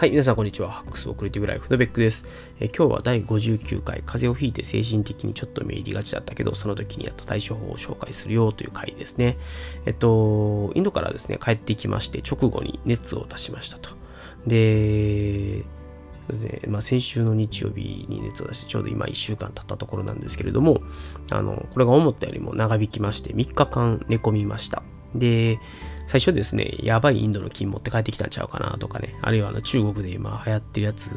はい、皆さんこんにちは。ハックスオクリティブライフのベックです、え今日は第59回、風邪をひいて精神的にちょっと目入りがちだったけど、その時にやっと対処法を紹介するよという回ですね。えっと、インドからですね、帰ってきまして、直後に熱を出しましたと。で、ねまあ、先週の日曜日に熱を出してちょうど今1週間経ったところなんですけれどもあのこれが思ったよりも長引きまして3日間寝込みましたで最初ですね、やばいインドの金持って帰ってきたんちゃうかなとかね、あるいはあの中国で今流行ってるやつ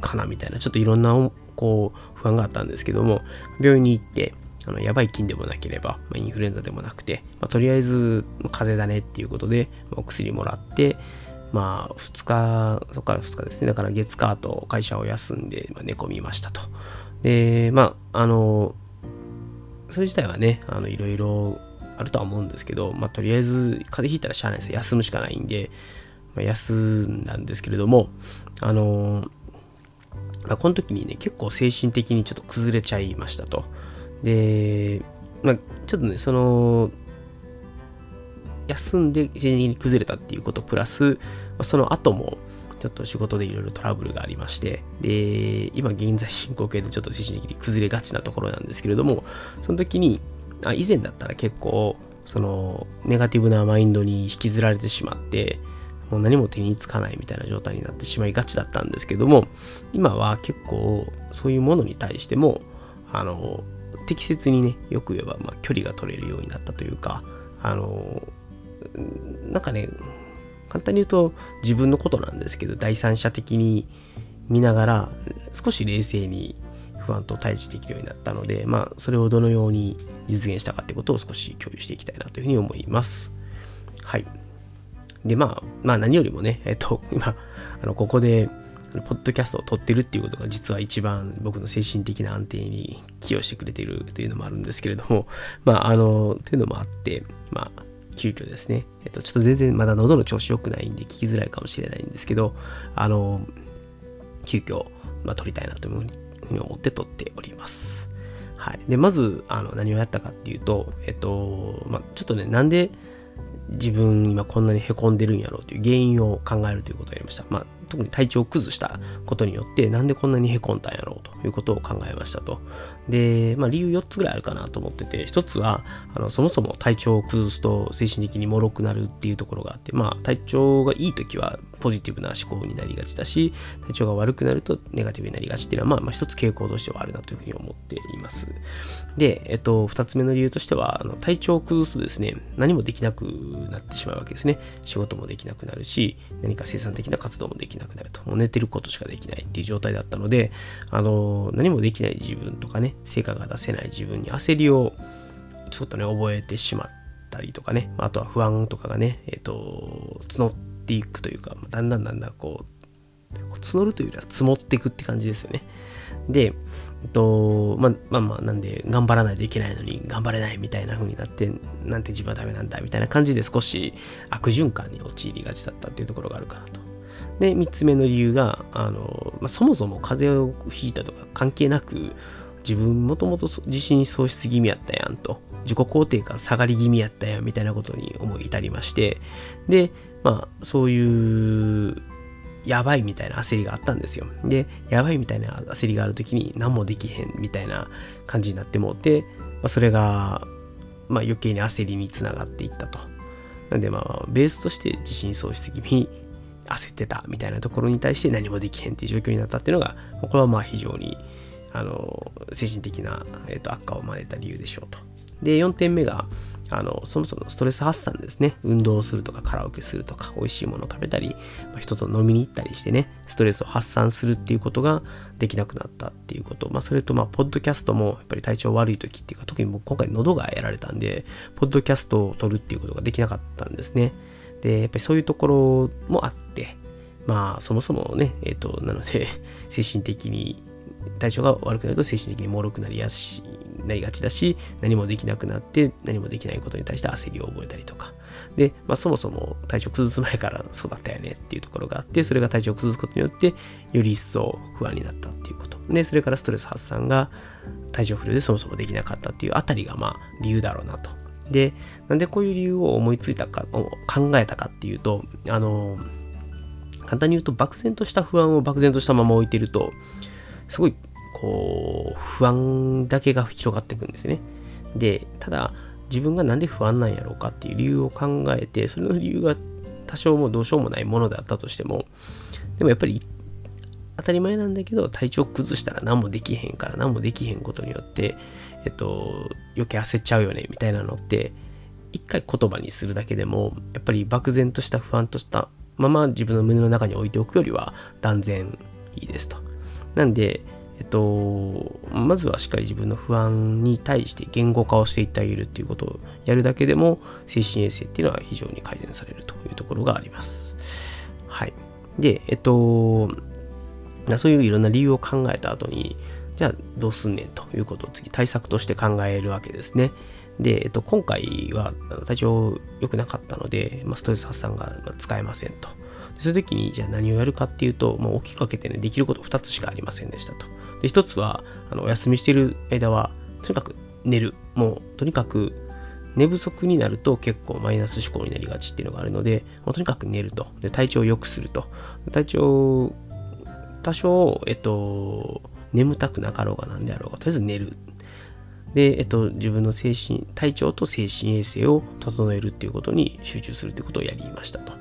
かなみたいな、ちょっといろんなこう不安があったんですけども、病院に行って、あのやばい菌でもなければ、まあ、インフルエンザでもなくて、まあ、とりあえず風邪だねっていうことで、まあ、お薬もらって、まあ2日、そこから2日ですね、だから月火と会社を休んで、まあ、寝込みましたと。で、まあ、あの、それ自体はね、あのいろいろあるとは思うんですけど、まあ、とりあえず風邪ひいたらしゃあないです。休むしかないんで、まあ、休んだんですけれどもあのー、まあ、この時にね結構精神的にちょっと崩れちゃいましたと。で、まあ、ちょっとねその休んで精神的に崩れたっていうことプラス、まあ、その後もちょっと仕事でいろいろトラブルがありまして、で、今現在進行形でちょっと精神的に崩れがちなところなんですけれども、その時に、あ以前だったら結構そのネガティブなマインドに引きずられてしまってもう何も手につかないみたいな状態になってしまいがちだったんですけども今は結構そういうものに対してもあの適切にねよく言えば、まあ、距離が取れるようになったというかあのなんかね簡単に言うと自分のことなんですけど第三者的に見ながら少し冷静に不安と対峙できるようになったので、まあ、それをどのように実現したかってことを少し共有していきたいなというふうに思います。はい。で、まあ、まあ何よりもね、えっと、今、あの、ここで、ポッドキャストを撮ってるっていうことが実は一番僕の精神的な安定に寄与してくれているというのもあるんですけれども、まあ、あの、というのもあって、まあ、急遽ですね、えっと、ちょっと全然まだ喉の調子良くないんで聞きづらいかもしれないんですけど、あの、急遽、まあ、撮りたいなというふうにふうに思って撮っております。はい。で、まず、あの、何をやったかっていうと、えっと、まあ、ちょっとね、なんで自分今こんなにへこんでるんやろうという原因を考えるということをやりました。まあ、特に体調を崩したことによってなんでこんなにへこんだんやろうということを考えましたと。で、まあ、理由4つぐらいあるかなと思ってて1つはあのそもそも体調を崩すと精神的に脆くなるっていうところがあってまあ体調がいい時はポジティブな思考になりがちだし体調が悪くなるとネガティブになりがちっていうのはまあ、まあ、一つ傾向としてはあるなというふうに思っています。で、えっと、2つ目の理由としてはあの体調を崩すとですね何もできなくなってしまうわけですね。仕事もできなくなるし何か生産的な活動もできなくなると。もう寝てることしかできないっていう状態だったので、あの、何もできない自分とかね、成果が出せない自分に焦りをちょっとね、覚えてしまったりとかね、あとは不安とかがね、えっ、ー、と、募っていくというか、だんだんだんだんこう、募るというよりは積もっていくって感じですよね。で、えっと、まあまあまあ、なんで、頑張らないといけないのに、頑張れないみたいな風になって、なんて自分はダメなんだみたいな感じで少し悪循環に陥りがちだったっていうところがあるかなと。で、3つ目の理由が、あの、まあ、そもそも風邪をひいたとか関係なく、自分もともと自信喪失気味やったやんと、自己肯定感下がり気味やったやんみたいなことに思い至りまして、で、まあ、そういう、やばいみたいな焦りがあったんですよ。で、やばいみたいな焦りがある時に何もできへんみたいな感じになってもって、まあ、それが、まあ、余計に焦りにつながっていったと。なんでまあ、ベースとして自信喪失気味焦ってたみたいなところに対して何もできへんっていう状況になったっていうのが、これはまあ非常にあの精神的な、えー、と悪化を招いた理由でしょうと。で、4点目が、あのそもそもストレス発散ですね。運動するとかカラオケするとか美味しいものを食べたり、まあ、人と飲みに行ったりしてね、ストレスを発散するっていうことができなくなったっていうこと。まあそれとまあポッドキャストもやっぱり体調悪い時っていうか特に僕今回喉がやられたんで、ポッドキャストを撮るっていうことができなかったんですね。で、やっぱりそういうところもあって、まあ、そもそもね、えっ、ー、と、なので、精神的に、体調が悪くなると精神的に脆くなりやし、なりがちだし、何もできなくなって、何もできないことに対して焦りを覚えたりとか。で、まあ、そもそも体調崩す前からそうだったよねっていうところがあって、それが体調崩すことによって、より一層不安になったっていうこと。で、それからストレス発散が体調不良でそもそもできなかったっていうあたりが、まあ、理由だろうなとで、なんでこういう理由を思いついたか、考えたかっていうと、あの、簡単に言うと漠然とした不安を漠然としたまま置いてると、すごい、こう、不安だけが広がっていくんですね。で、ただ、自分がなんで不安なんやろうかっていう理由を考えて、その理由が多少もどうしようもないものであったとしても、でもやっぱり当たり前なんだけど、体調崩したら何もできへんから、何もできへんことによって、えっと、余計焦っちゃうよね、みたいなのって、一回言葉にするだけでも、やっぱり漠然とした不安としたまま自分の胸の中に置いておくよりは断然いいですと。なんで、えっと、まずはしっかり自分の不安に対して言語化をしていってあげるっていうことをやるだけでも精神衛生っていうのは非常に改善されるというところがあります。はい。で、えっと、そういういろんな理由を考えた後に、じゃあどうすんねんということを次対策として考えるわけですね。で、えっと、今回は体調良くなかったので、まあ、ストレス発散が使えませんと。そういう時に、じゃあ何をやるかっていうと、もう大きく分けてね、できること2つしかありませんでしたと。で、1つは、あのお休みしている間は、とにかく寝る。もう、とにかく寝不足になると結構マイナス思考になりがちっていうのがあるので、もうとにかく寝ると。で、体調を良くすると。体調、多少、えっと、眠たくなかろうが何であろうが、とりあえず寝る。で、えっと、自分の精神、体調と精神衛生を整えるっていうことに集中するっていうことをやりましたと。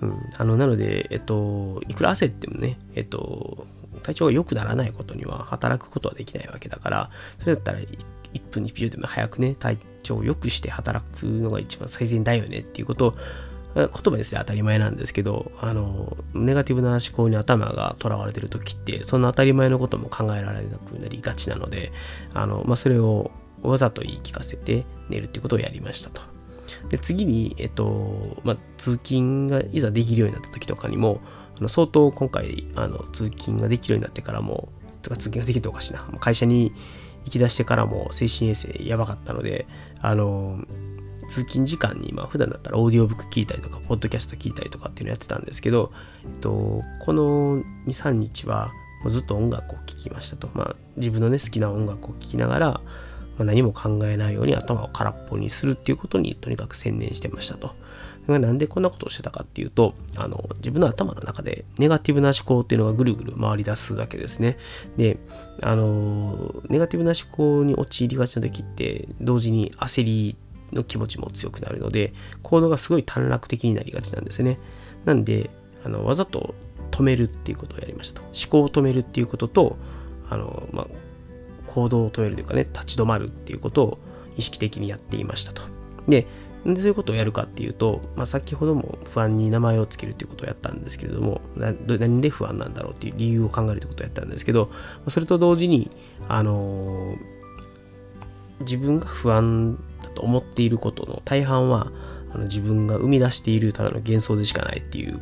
うん、あのなので、えっと、いくら焦ってもね、えっと、体調が良くならないことには働くことはできないわけだから、それだったら1分2秒でも早くね、体調を良くして働くのが一番最善だよねっていうことを、言葉ですね、当たり前なんですけど、あの、ネガティブな思考に頭がとらわれてる時って、そんな当たり前のことも考えられなくなりがちなので、あの、まあ、それをわざと言い聞かせて寝るっていうことをやりましたと。で、次に、えっと、まあ、通勤がいざできるようになった時とかにも、相当今回、あの、通勤ができるようになってからも、とか通勤ができるとおかしいな、会社に行き出してからも精神衛生やばかったので、あの、通勤時間に、まあ普段だったらオーディオブック聞いたりとか、ポッドキャスト聞いたりとかっていうのやってたんですけど、えっと、この2、3日はずっと音楽を聴きましたと。まあ自分のね、好きな音楽を聴きながら、まあ、何も考えないように頭を空っぽにするっていうことにとにかく専念してましたと。なんでこんなことをしてたかっていうと、あの、自分の頭の中でネガティブな思考っていうのがぐるぐる回り出すわけですね。で、あの、ネガティブな思考に陥りがちな時って、同時に焦りの気持ちも強くなるので、行動がすごい短絡的になりがちなんですね。なんで、あのわざと止めるっていうことをやりましたと。思考を止めるっていうことと、あの、まあ、行動を止めるというかね、立ち止まるっていうことを意識的にやっていましたと。で、でそういうことをやるかっていうと、まあ、先ほども不安に名前をつけるっていうことをやったんですけれども、何で不安なんだろうっていう理由を考えるってことをやったんですけど、それと同時に、あのー、自分が不安だと思っていることの大半はあの自分が生み出しているただの幻想でしかないっていう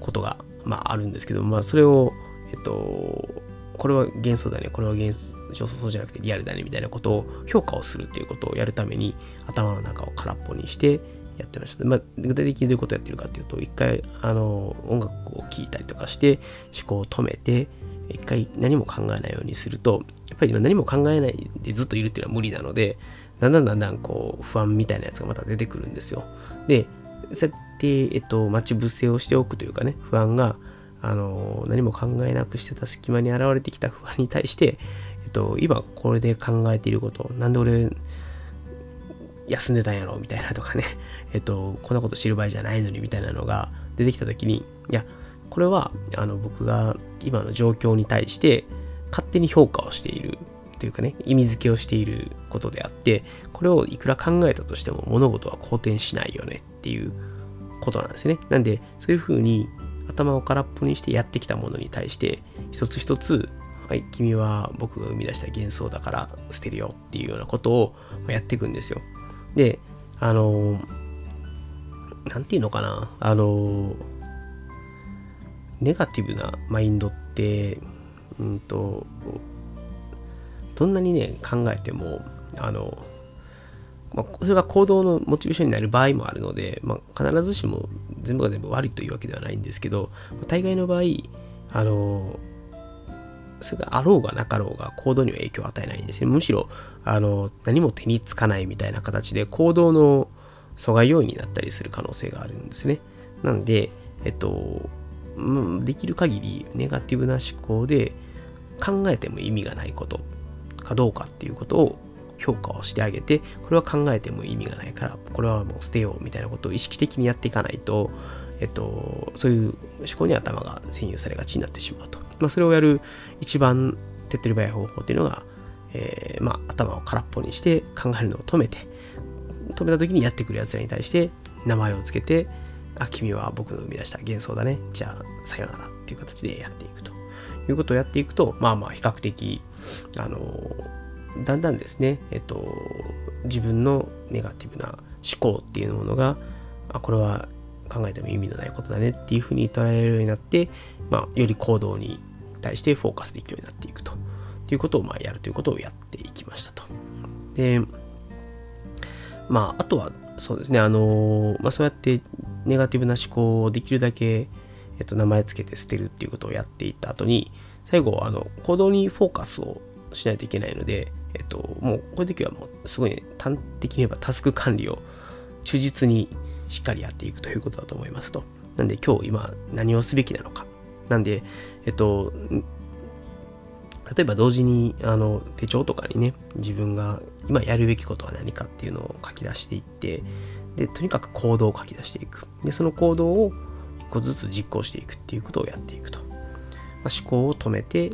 ことが、まあ、あるんですけど、まあ、それを、えっと、これは幻想だね、これは幻想じゃなくてリアルだねみたいなことを評価をするっていうことをやるために頭の中を空っぽにしてやってました。まあ、具体的にどういうことをやってるかっていうと、一回あの音楽を聴いたりとかして思考を止めて、一回何も考えないようにすると、やっぱり何も考えないでずっといるっていうのは無理なので、だんだんだんだんこう不安みたいなやつがまた出てくるんですよ。で、そうやって、えっと、待ち伏せをしておくというかね、不安が、あの、何も考えなくしてた隙間に現れてきた不安に対して、えっと、今これで考えていること、なんで俺、休んでたんやろみたいなとかね、えっと、こんなこと知る場合じゃないのにみたいなのが出てきたときに、いや、これは、あの、僕が今の状況に対して勝手に評価をしているというかね、意味付けをしていることであって、これをいくら考えたとしても物事は好転しないよねっていうことなんですね。なんで、そういうふうに頭を空っぽにしてやってきたものに対して、一つ一つ、はい、君は僕が生み出した幻想だから捨てるよっていうようなことをやっていくんですよ。で、あの、なんていうのかな、あの、ネガティブなマインドって、うんと、どんなにね、考えても、あの、まあ、それが行動のモチベーションになる場合もあるので、まあ、必ずしも全部が全部悪いというわけではないんですけど、大概の場合、あの、それがあろうがなかろうが行動には影響を与えないんですね。むしろ、あの、何も手につかないみたいな形で行動の阻害要因になったりする可能性があるんですね。なんで、えっと、できる限りネガティブな思考で考えても意味がないことかどうかっていうことを評価をしてあげてこれは考えても意味がないからこれはもう捨てようみたいなことを意識的にやっていかないと、えっと、そういう思考に頭が占有されがちになってしまうと、まあ、それをやる一番手っ取り早い方法っていうのが、えー、まあ、頭を空っぽにして考えるのを止めて止めた時にやってくるやつらに対して名前をつけてあ君は僕の生み出した幻想だね。じゃあさようならっていう形でやっていくと。いうことをやっていくとまあまあ比較的あのだんだんですね、えっと、自分のネガティブな思考っていうものがあこれは考えても意味のないことだねっていうふうに捉えるようになって、まあ、より行動に対してフォーカスできるようになっていくということをまあやるということをやっていきましたと。で、まあ、あとはそうですね、あのまあ、そうやってネガティブな思考をできるだけ、えっと、名前つけて捨てるっていうことをやっていった後に、最後、あの行動にフォーカスをしないといけないので、えっと、もうこういう時はもうすごい、端的に言えばタスク管理を忠実にしっかりやっていくということだと思いますと。なんで今日今何をすべきなのか。なんで、えっと、例えば同時にあの手帳とかにね、自分が今やるべきことは何かっていうのを書き出していって、で、とにかく行動を書き出していく。で、その行動を一個ずつ実行していくっていうことをやっていくと。まあ、思考を止めて、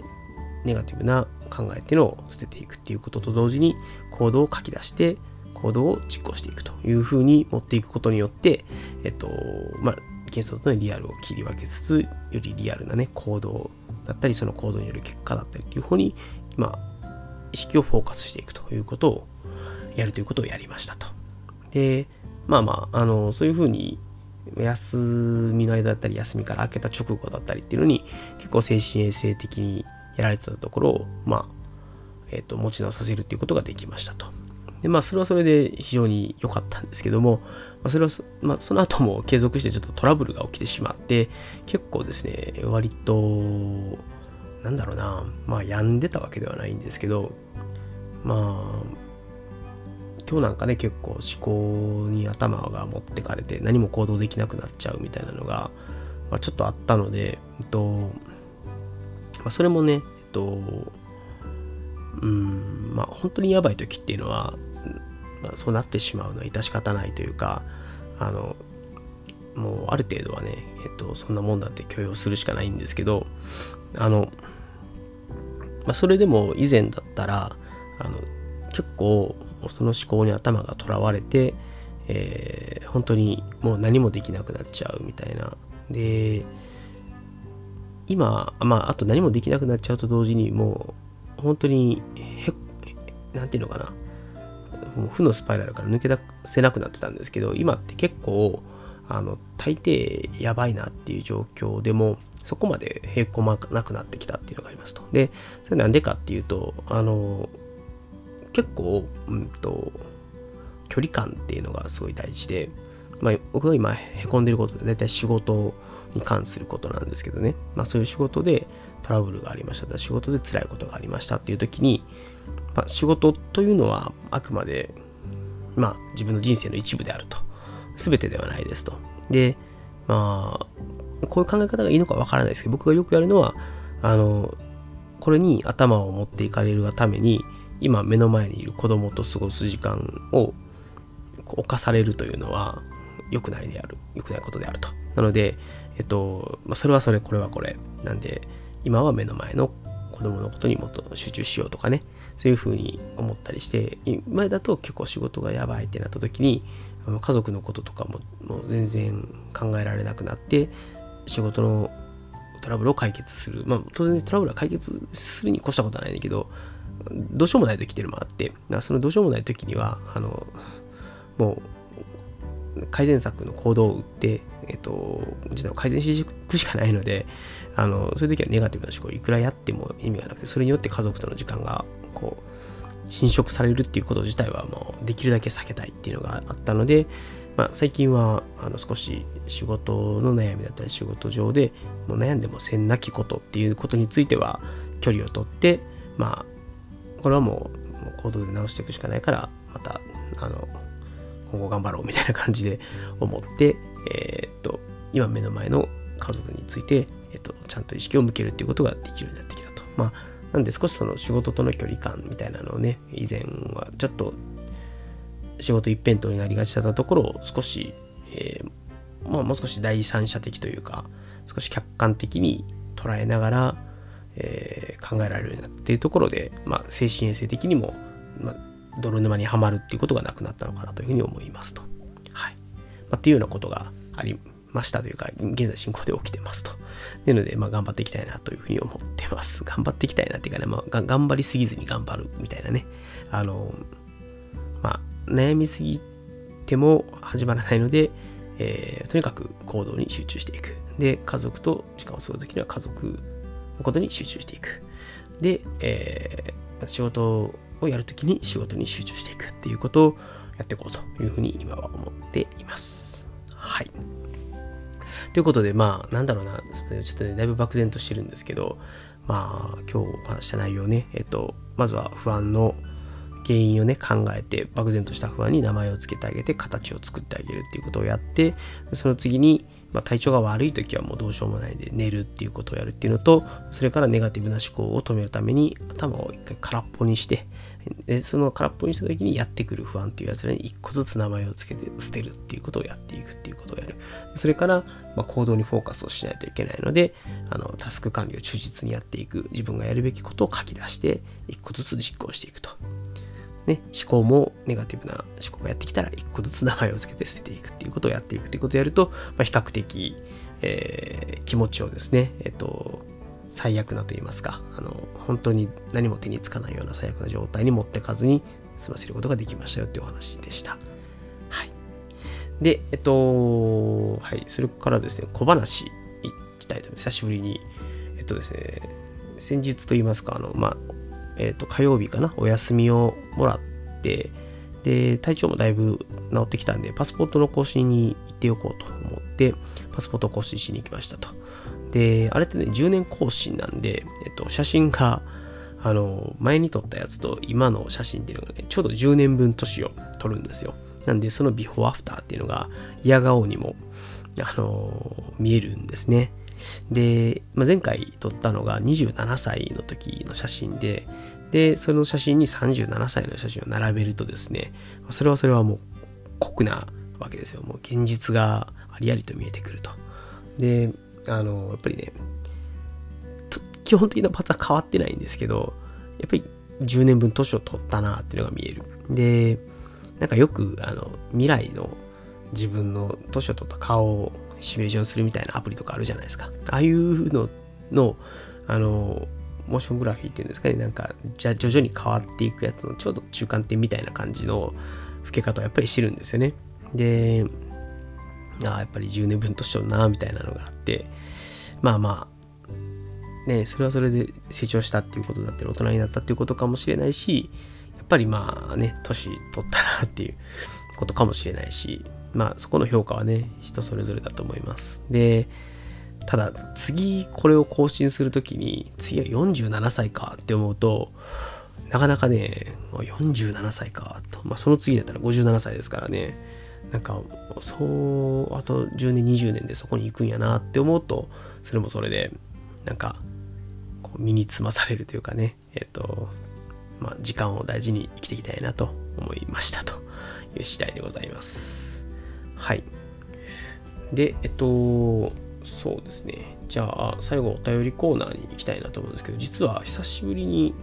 ネガティブな考えっていうのを捨てていくっていうことと同時に行動を書き出して行動を実行していくというふうに持っていくことによって、えっと、まあ、幻想とのリアルを切り分けつつ、よりリアルなね、行動だったり、その行動による結果だったりっていう方に、まあ、意識をフォーカスしていくということをやるということをやりましたと。で、まあまあ、あの、そういうふうに休みの間だったり、休みから明けた直後だったりっていうのに、結構精神衛生的にやられてたところを、まあ、えっ、ー、と、持ち直させるっていうことができましたと。で、まあ、それはそれで非常に良かったんですけども、まあ、それはそ、まあ、その後も継続してちょっとトラブルが起きてしまって、結構ですね、割と、なんだろうな、まあ、病んでたわけではないんですけど、まあ、今日なんかね、結構思考に頭が持ってかれて、何も行動できなくなっちゃうみたいなのが、まあ、ちょっとあったので、えっと、まあ、それもね、えっと、うん、まあ、本当にやばい時っていうのは、まあ、そうなってしまうのは致し方ないというか、あの、もうある程度はね、えっと、そんなもんだって許容するしかないんですけど、あの、まあ、それでも以前だったら、あの、結構、その思考に頭がとらわれて、えー、本当にもう何もできなくなっちゃうみたいな。で、今、まあ、あと何もできなくなっちゃうと同時に、もう本当にへなんていうのかな。もう負のスパイラルから抜け出せなくなってたんですけど今って結構あの大抵やばいなっていう状況でもそこまでへこまなくなってきたっていうのがありますと。でそれなんでかっていうとあの結構、うんと、距離感っていうのがすごい大事で、まあ、僕が今へこんでることで大体仕事に関することなんですけどね、まあ、そういう仕事でトラブルがありました。仕事で辛いことがありましたっていう時に、まあ、仕事というのはあくまで、まあ、自分の人生の一部であると。全てではないですと。でまあこういう考え方がいいのかわからないですけど僕がよくやるのはあのこれに頭を持っていかれるがために今目の前にいる子供と過ごす時間を侵されるというのは良くないである良くないことであると。なのでえっと、まあ、それはそれこれはこれ。なんで今は目の前の子供のことにもっと集中しようとかね。そういうふうに思ったりして前だと結構仕事がやばいってなった時に家族のこととかももう全然考えられなくなって仕事のトラブルを解決する。まあ当然トラブルは解決するに越したことはないんだけどどうしようもない時っていうのもあって。そのどうしようもない時にはあのもう改善策の行動を打って、えっと、実は改善していくしかないので、あのそういう時はネガティブな思考いくらやっても意味がなくてそれによって家族との時間がこう侵食されるっていうこと自体はもうできるだけ避けたいっていうのがあったので、まあ、最近はあの少し仕事の悩みだったり仕事上でもう悩んでもせんなきことっていうことについては距離をとってまあこれはもうもう行動で直していくしかないからまたあの今後頑張ろうみたいな感じで思って、えー、っと今目の前の家族について、えっと、ちゃんと意識を向けるっていうことができるようになってきたと。まあ、なんで少しその仕事との距離感みたいなのをね、以前はちょっと仕事一辺倒になりがちだったところを少し、えー、まあ、もう少し第三者的というか、少し客観的に捉えながら、えー、考えられるようになっているところで、まあ、精神衛生的にも、まあ、泥沼にはまるっていうことがなくなったのかなというふうに思いますと。まあ、っていうようなことがありましたというか、現在進行で起きてますと。なので、まあ、頑張っていきたいなというふうに思ってます。頑張っていきたいなっていうかね、まあ、頑張りすぎずに頑張るみたいなね。あの、まあ、悩みすぎても始まらないので、えー、とにかく行動に集中していく。で、家族と時間を過ごすときには家族のことに集中していく。で、えー、仕事をやるときに仕事に集中していくっていうことをやっていこうというふうに今は思っています。はい。ということで、まあ、なんだろうな、ちょっとね、だいぶ漠然としてるんですけど、まあ、今日お話した内容ね、えっと、まずは不安の原因をね、考えて、漠然とした不安に名前を付けてあげて、形を作ってあげるっていうことをやって、その次に、まあ、体調が悪い時はもうどうしようもないで寝るっていうことをやるっていうのと、それからネガティブな思考を止めるために頭を一回空っぽにして、でその空っぽにした時にやってくる不安っていうやつらに一個ずつ名前を付けて捨てるっていうことをやっていくっていうことをやる。それから、ま、行動にフォーカスをしないといけないので、あのタスク管理を忠実にやっていく。自分がやるべきことを書き出して、一個ずつ実行していくと。ね、思考もネガティブな思考がやってきたら一個ずつ名前を付けて捨てていくっていうことをやっていくっていうことをやると、まあ、比較的、えー、気持ちをですね、えっと、最悪なと言いますか、あの、本当に何も手につかないような最悪な状態に持ってかずに済ませることができましたよっていうお話でした。はい。で、えっと、はい、それからですね、小話いきたいと。久しぶりに。えっとですね、先日と言いますか、あの、まあ、えっと、火曜日かな、お休みをもらって、で、体調もだいぶ治ってきたんで、パスポートの更新に行っておこうと思って、パスポートを更新しに行きましたと。で、あれってね、10年更新なんで、えっと、写真が、あの、前に撮ったやつと今の写真っていうのがね、ちょうど10年分年を撮るんですよ。なんで、そのビフォーアフターっていうのが、嫌顔にも、あの、見えるんですね。で、まあ、前回撮ったのが27歳の時の写真で、で、その写真に37歳の写真を並べるとですね、それはそれはもう酷なわけですよ。もう現実がありありと見えてくると。で、あの、やっぱりね、基本的なパーツは変わってないんですけど、やっぱり10年分年を取ったなっていうのが見える。で、なんかよく、あの、未来の自分の年を取った顔をシミュレーションするみたいなアプリとかあるじゃないですか。ああいうのの、あの、モーショングラフィーっていうんですかね、なんか、じゃ徐々に変わっていくやつのちょうど中間点みたいな感じの老け方をやっぱりしてるんですよね。で、ああ、やっぱり10年分年取るな、みたいなのがあって、まあまあ、ね、それはそれで成長したっていうことだったり、大人になったっていうことかもしれないし、やっぱりまあね、年取ったなっていうことかもしれないし、まあそこの評価はね、人それぞれだと思います。で、ただ次これを更新するときに、次は47歳かって思うと、なかなかね、47歳かと。まあその次だったら57歳ですからね、なんか、そう、あと10年、20年でそこに行くんやなって思うと、それもそれで、なんか、こう身につまされるというかね、えっ、と、まあ、時間を大事に生きていきたいなと思いましたという次第でございます。はい。で、えっと、そうですね。じゃあ、最後お便りコーナーに行きたいなと思うんですけど、実は久しぶりに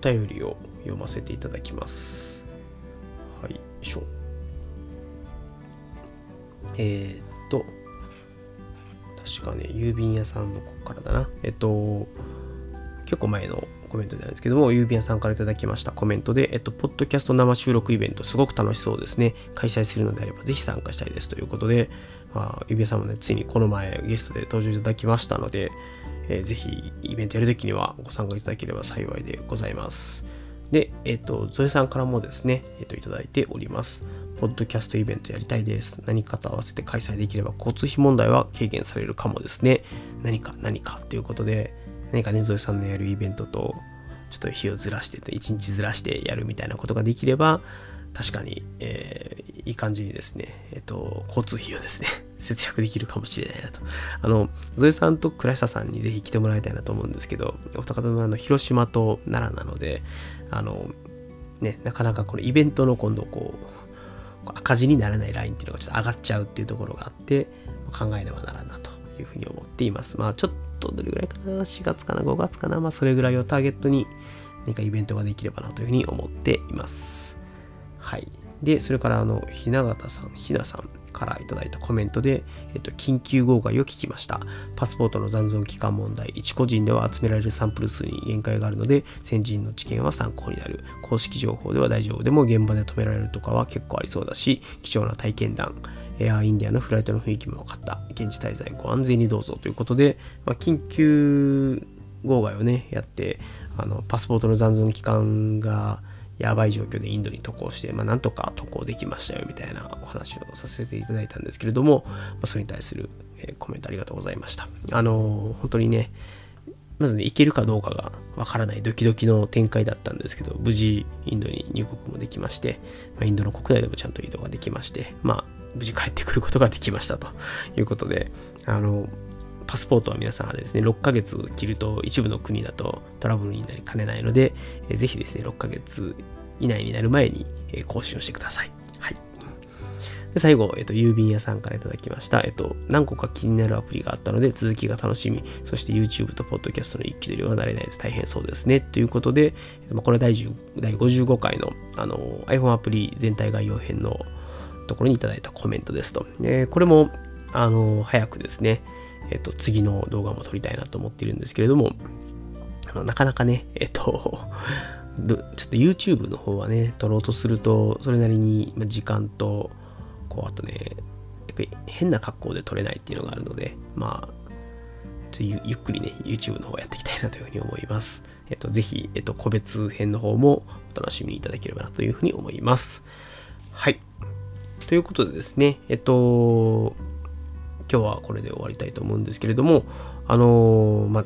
お便りを読ませていただきます。はい、しょ。えー、っと、確かね、郵便屋さんのここからだな。えっと、結構前のコメントなんですけども、郵便屋さんから頂きましたコメントで、えっと、ポッドキャスト生収録イベント、すごく楽しそうですね。開催するのであれば、ぜひ参加したいですということで、まあ、指輪さんもね、ついにこの前ゲストで登場いただきましたので、えー、ぜひイベントやるときにはご参加いただければ幸いでございます。で、えっ、と、ゾエさんからもですね、えっ、と、いただいております。ポッドキャストイベントやりたいです。何かと合わせて開催できれば交通費問題は軽減されるかもですね。何か何かということで、何かね、ゾエさんのやるイベントと、ちょっと日をずらして、1日ずらしてやるみたいなことができれば、確かに、えー、いい感じにですね、えっ、と、交通費をですね、節約できるかもしれないなと。あの、ゾエさんと倉下さんにぜひ来てもらいたいなと思うんですけど、お二方のあの広島と奈良なので、あの、ね、なかなかこのイベントの今度こう、赤字にならないラインっていうのがちょっと上がっちゃうっていうところがあって、考えねばならんなというふうに思っています。まあちょっとどれぐらいかな、4月かな、5月かな、まあそれぐらいをターゲットに何かイベントができればなというふうに思っています。はい。で、それからあの、雛形さん、ひなさんからいただいたコメントで、えっと、緊急号外を聞きました。パスポートの残存期間問題、一個人では集められるサンプル数に限界があるので、先人の知見は参考になる。公式情報では大丈夫でも現場で止められるとかは結構ありそうだし、貴重な体験談、エアインディアのフライトの雰囲気も分かった。現地滞在ご安全にどうぞということで、まあ、緊急号外をね、やって、あのパスポートの残存期間がやばい状況でインドに渡航して、まあ、なんとか渡航できましたよみたいなお話をさせていただいたんですけれども、まあ、それに対する、えコメントありがとうございました。あの本当にね、まずね、行けるかどうかがわからないドキドキの展開だったんですけど、無事インドに入国もできまして、ま、インドの国内でもちゃんと移動ができまして、まあ、無事帰ってくることができましたということで、あの、パスポートは皆さんあれですね、6ヶ月切ると一部の国だとトラブルになりかねないので、えー、ぜひですね、6ヶ月以内になる前に、え更新をしてください。はい。で最後、えっと、郵便屋さんからいただきました。えっと、何個か気になるアプリがあったので、続きが楽しみ、そして YouTube と Podcast の一気取りは慣れないと大変そうですね。ということで、まあ、これ第第55回のあの iPhone アプリ全体概要編のところにいただいたコメントですと。でこれも、あの、早くですね、えっと、次の動画も撮りたいなと思っているんですけれども、あのなかなかね、えっと、ちょっと YouTube の方はね、撮ろうとすると、それなりに時間と、こう、あとね、やっぱり変な格好で撮れないっていうのがあるので、まあ、ちょゆゆっくりね、YouTube の方やっていきたいなというふうに思います。えっと、ぜひ、えっと、個別編の方もお楽しみいただければなというふうに思います。はい。ということでですね、えっと、今日はこれで終わりたいと思うんですけれども、あのー、まあ、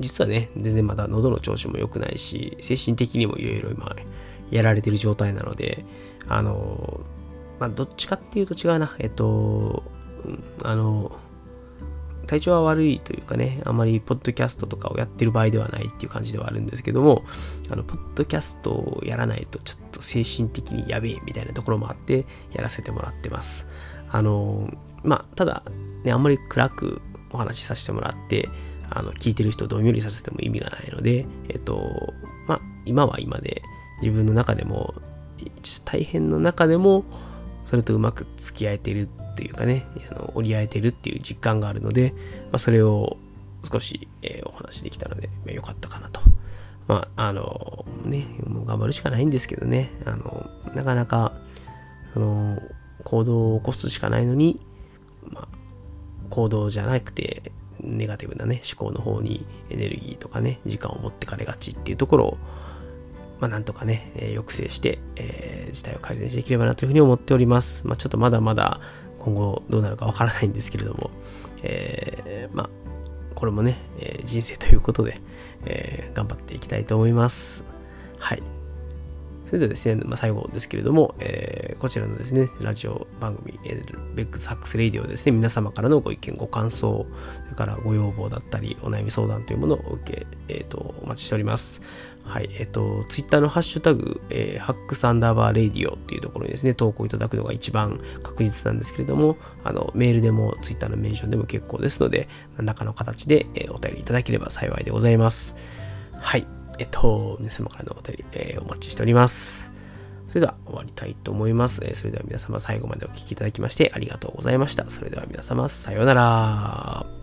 実はね、全然まだ喉の調子も良くないし、精神的にもいろいろ今、やられてる状態なので、あのー、まあ、どっちかっていうと違うな、えっと、あの体調は悪いというかね、あまりポッドキャストとかをやってる場合ではないっていう感じではあるんですけども、あの、ポッドキャストをやらないとちょっと精神的にやべえみたいなところもあってやらせてもらってます。あの、まあ、ただ、ね、あんまり暗くお話しさせてもらって、あの聞いてる人をどんよりさせても意味がないので、えっと、まあ、今は今で自分の中でも、大変の中でも、それとうまく付き合えてるっていうかね、あの折り合えてるっていう実感があるので、まあ、それを少し、えー、お話できたので、まあ、よかったかなと。まあ、あの、ね、もう頑張るしかないんですけどね、あの、なかなか、その、行動を起こすしかないのに、まあ、行動じゃなくて、ネガティブなね、思考の方にエネルギーとかね、時間を持ってかれがちっていうところを、まあ、なんとかね、えー、抑制して、えー、事態を改善していければなというふうに思っております。まあ、ちょっとまだまだ今後どうなるかわからないんですけれども、えー、まあ、これもね、え人生ということで、え頑張っていきたいと思います。はい。それではですね、まあ、最後ですけれども、えー、こちらのですね、ラジオ番組、えー、ベックスハックスレイディオですね、皆様からのご意見、ご感想、それからご要望だったり、お悩み相談というものを受け、えっ、ー、と、お待ちしております。はい、えっ、ー、と、ツイッターのハッシュタグ、えー、ハックスアンダーバーレイディオっていうところにですね、投稿いただくのが一番確実なんですけれども、あの、メールでもツイッターのメンションでも結構ですので、何らかの形で、えー、お便りいただければ幸いでございます。はい。えっと、皆様からのお便り、えー、お待ちしております。それでは終わりたいと思います。えー、それでは皆様最後までお聴きいただきましてありがとうございました。それでは皆様さようなら。